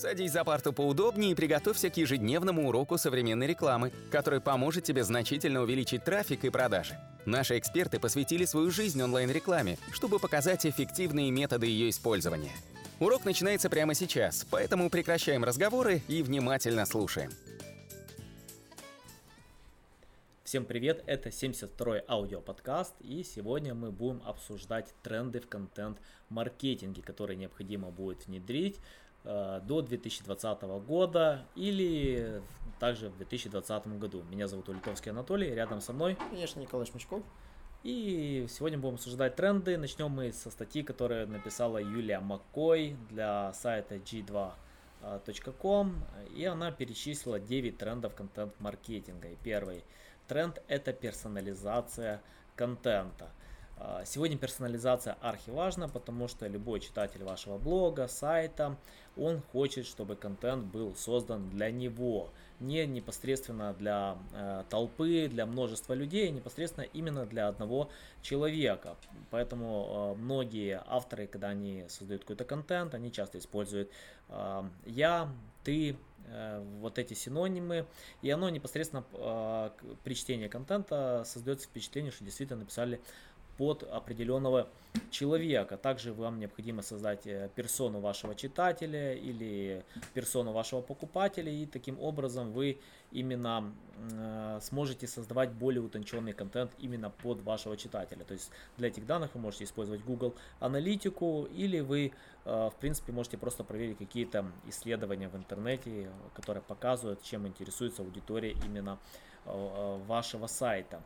Садись за парту поудобнее и приготовься к ежедневному уроку современной рекламы, который поможет тебе значительно увеличить трафик и продажи. Наши эксперты посвятили свою жизнь онлайн-рекламе, чтобы показать эффективные методы ее использования. Урок начинается прямо сейчас, поэтому прекращаем разговоры и внимательно слушаем. Всем привет, это 72-й аудиоподкаст, и сегодня мы будем обсуждать тренды в контент-маркетинге, которые необходимо будет внедрить до 2020 года или также в 2020 году. Меня зовут Улитовский Анатолий, рядом со мной. Конечно, Николай Шмачков. И сегодня будем обсуждать тренды. Начнем мы со статьи, которую написала Юлия Маккой для сайта g2.com. И она перечислила 9 трендов контент-маркетинга. И первый тренд это персонализация контента. А, сегодня персонализация архиважна, потому что любой читатель вашего блога, сайта, он хочет, чтобы контент был создан для него, не непосредственно для э, толпы, для множества людей, а непосредственно именно для одного человека. Поэтому э, многие авторы, когда они создают какой-то контент, они часто используют э, я, ты, Э, вот эти синонимы, и оно непосредственно э, при чтении контента создается впечатление, что действительно написали под определенного человека. Также вам необходимо создать э, персону вашего читателя или персону вашего покупателя, и таким образом вы именно э, сможете создавать более утонченный контент именно под вашего читателя. То есть для этих данных вы можете использовать Google аналитику или вы э, в принципе можете просто проверить какие-то исследования в интернете, которые показывают, чем интересуется аудитория именно вашего сайта.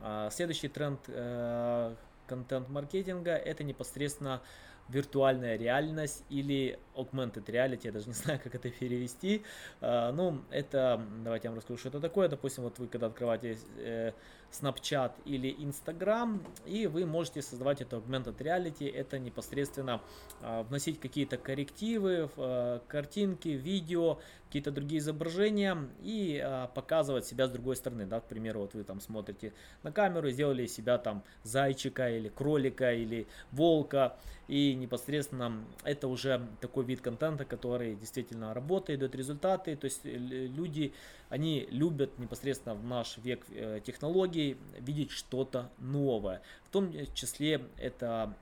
А, следующий тренд э, контент-маркетинга это непосредственно виртуальная реальность или augmented reality, я даже не знаю, как это перевести. А, ну, это, давайте я вам расскажу, что это такое. Допустим, вот вы когда открываете э, Snapchat или Instagram, и вы можете создавать это augmented reality, это непосредственно а, вносить какие-то коррективы, э, картинки, видео, какие-то другие изображения и а, показывать себя с другой стороны, да, к примеру, вот вы там смотрите на камеру, сделали себя там зайчика или кролика или волка, и непосредственно это уже такой вид контента, который действительно работает, дает результаты. То есть э, люди, они любят непосредственно в наш век э, технологий видеть что-то новое. В том числе это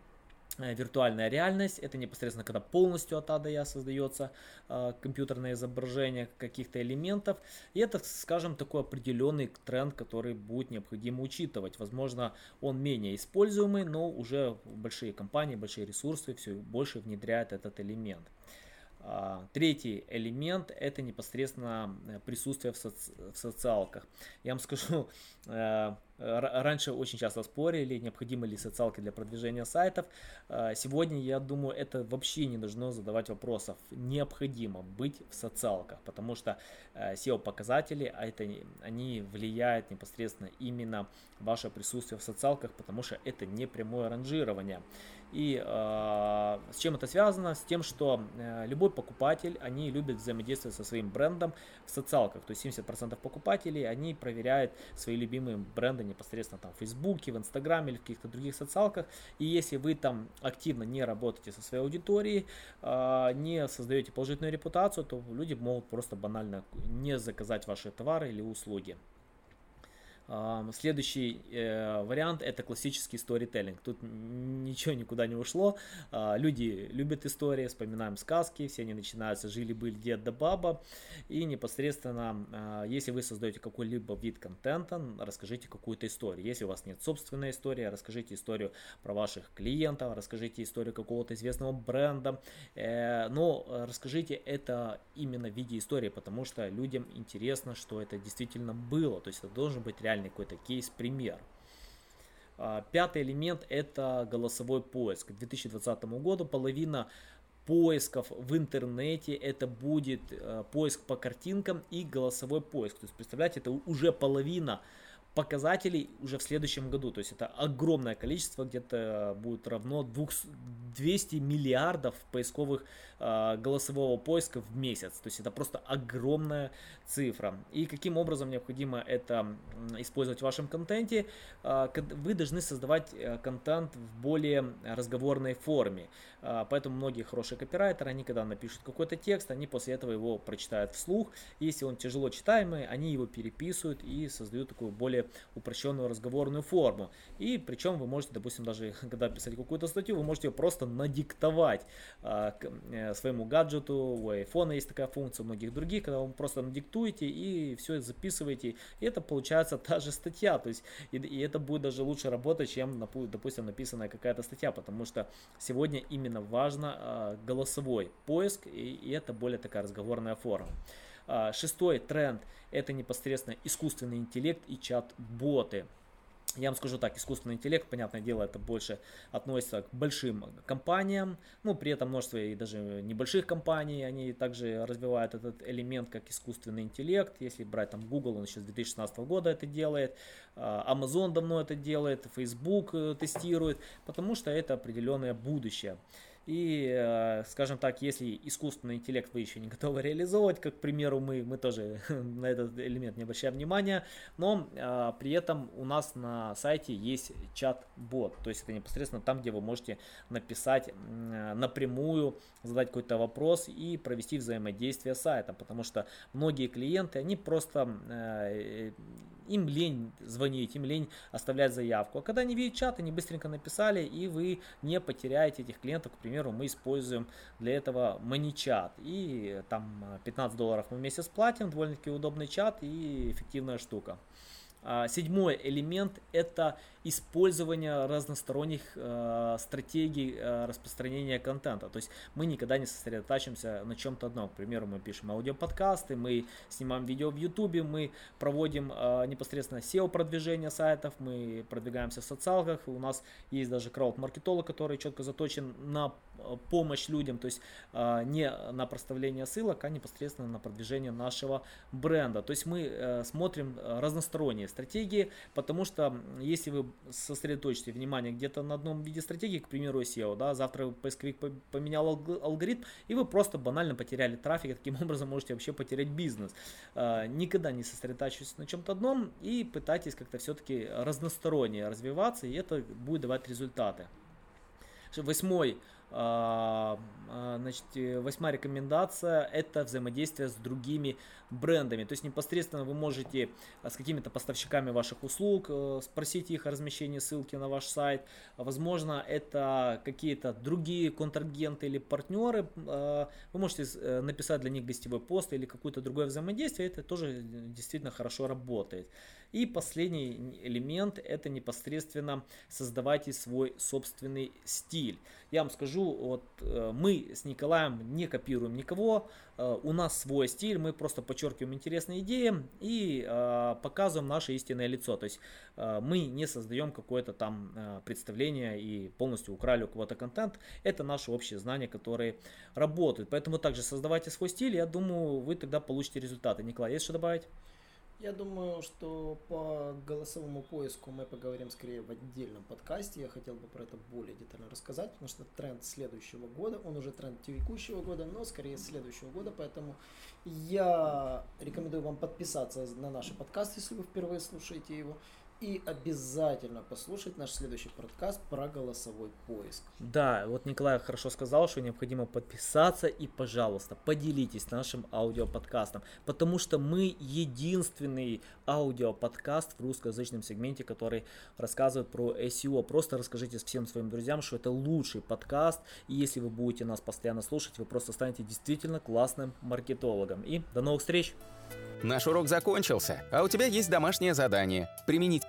виртуальная реальность, это непосредственно когда полностью от А Я создается э, компьютерное изображение каких-то элементов. И это, скажем, такой определенный тренд, который будет необходимо учитывать. Возможно, он менее используемый, но уже большие компании, большие ресурсы все больше внедряют этот элемент. А, третий элемент это непосредственно э, присутствие в, соци в социалках. Я вам скажу, э, раньше очень часто спорили, необходимы ли социалки для продвижения сайтов. А, сегодня, я думаю, это вообще не должно задавать вопросов. Необходимо быть в социалках, потому что э, SEO-показатели, а это, они влияют непосредственно именно ваше присутствие в социалках, потому что это не прямое ранжирование. И э, с чем это связано? С тем, что э, любой покупатель, они любят взаимодействовать со своим брендом в социалках. То есть 70% покупателей, они проверяют свои любимые бренды непосредственно там в Фейсбуке, в Инстаграме или в каких-то других социалках. И если вы там активно не работаете со своей аудиторией, э, не создаете положительную репутацию, то люди могут просто банально не заказать ваши товары или услуги. Следующий э, вариант это классический сторителлинг. Тут ничего никуда не ушло. А, люди любят истории, вспоминаем сказки, все они начинаются жили-были дед да баба. И непосредственно, а, если вы создаете какой-либо вид контента, расскажите какую-то историю. Если у вас нет собственной истории, расскажите историю про ваших клиентов, расскажите историю какого-то известного бренда. Э, но расскажите это именно в виде истории, потому что людям интересно, что это действительно было. То есть это должен быть реально реальный какой-то кейс, пример. А, пятый элемент это голосовой поиск. К 2020 году половина поисков в интернете это будет э, поиск по картинкам и голосовой поиск. То есть представляете, это уже половина показателей уже в следующем году. То есть это огромное количество, где-то будет равно 200 миллиардов поисковых э, голосового поиска в месяц. То есть это просто огромная цифра. И каким образом необходимо это использовать в вашем контенте? Э, вы должны создавать э, контент в более разговорной форме. Э, поэтому многие хорошие копирайтеры, они когда напишут какой-то текст, они после этого его прочитают вслух. Если он тяжело читаемый, они его переписывают и создают такую более упрощенную разговорную форму. И причем вы можете, допустим, даже когда писать какую-то статью, вы можете ее просто надиктовать э, э, своему гаджету. У iPhone есть такая функция, у многих других, когда вы просто надиктуете и все записываете. И это получается та же статья. То есть и, и это будет даже лучше работать, чем, допустим, написанная какая-то статья, потому что сегодня именно важно э, голосовой поиск, и, и это более такая разговорная форма. А, шестой тренд – это непосредственно искусственный интеллект и чат-боты. Я вам скажу так, искусственный интеллект, понятное дело, это больше относится к большим компаниям, ну, при этом множество и даже небольших компаний, они также развивают этот элемент как искусственный интеллект, если брать там Google, он еще с 2016 года это делает, а, Amazon давно это делает, Facebook э, тестирует, потому что это определенное будущее. И, э, скажем так, если искусственный интеллект вы еще не готовы реализовывать, как, к примеру, мы, мы тоже на этот элемент не обращаем внимания, но а, при этом у нас на сайте есть чат-бот, то есть это непосредственно там, где вы можете написать а, напрямую, задать какой-то вопрос и провести взаимодействие с сайтом, потому что многие клиенты, они просто им лень звонить, им лень оставлять заявку. А когда они видят чат, они быстренько написали, и вы не потеряете этих клиентов. К примеру, мы используем для этого ManyChat. И там 15 долларов мы в месяц платим, довольно-таки удобный чат и эффективная штука. А, седьмой элемент – это использование разносторонних э, стратегий э, распространения контента. То есть мы никогда не сосредотачиваемся на чем-то одном. К примеру, мы пишем аудиоподкасты, мы снимаем видео в YouTube, мы проводим э, непосредственно SEO-продвижение сайтов, мы продвигаемся в социалках. У нас есть даже крауд-маркетолог, который четко заточен на э, помощь людям, то есть э, не на проставление ссылок, а непосредственно на продвижение нашего бренда. То есть мы э, смотрим разносторонние стратегии, потому что если вы сосредоточите внимание где-то на одном виде стратегии, к примеру, SEO, да, завтра поисковик поменял алгоритм, и вы просто банально потеряли трафик, и таким образом можете вообще потерять бизнес. А, никогда не сосредотачивайтесь на чем-то одном и пытайтесь как-то все-таки разносторонне развиваться, и это будет давать результаты. Восьмой значит, э, восьмая рекомендация – это взаимодействие с другими брендами. То есть непосредственно вы можете а, с какими-то поставщиками ваших услуг э, спросить их о размещении ссылки на ваш сайт. Возможно, это какие-то другие контрагенты или партнеры. Вы можете э, написать для них гостевой пост или какое-то другое взаимодействие. Это тоже действительно хорошо работает. И последний элемент – это непосредственно создавайте свой собственный стиль. Я вам скажу, вот мы с Николаем не копируем никого, э, у нас свой стиль, мы просто подчеркиваем интересные идеи и э, показываем наше истинное лицо. То есть э, мы не создаем какое-то там представление и полностью украли у кого-то контент. Это наши общие знания, которые работают. Поэтому также создавайте свой стиль, я думаю, вы тогда получите результаты. Николай, есть что добавить? Я думаю, что по голосовому поиску мы поговорим скорее в отдельном подкасте. Я хотел бы про это более детально рассказать, потому что тренд следующего года, он уже тренд текущего года, но скорее следующего года, поэтому я рекомендую вам подписаться на наш подкаст, если вы впервые слушаете его и обязательно послушать наш следующий подкаст про голосовой поиск. Да, вот Николай хорошо сказал, что необходимо подписаться и, пожалуйста, поделитесь нашим аудиоподкастом, потому что мы единственный аудиоподкаст в русскоязычном сегменте, который рассказывает про SEO. Просто расскажите всем своим друзьям, что это лучший подкаст, и если вы будете нас постоянно слушать, вы просто станете действительно классным маркетологом. И до новых встреч! Наш урок закончился, а у тебя есть домашнее задание – применить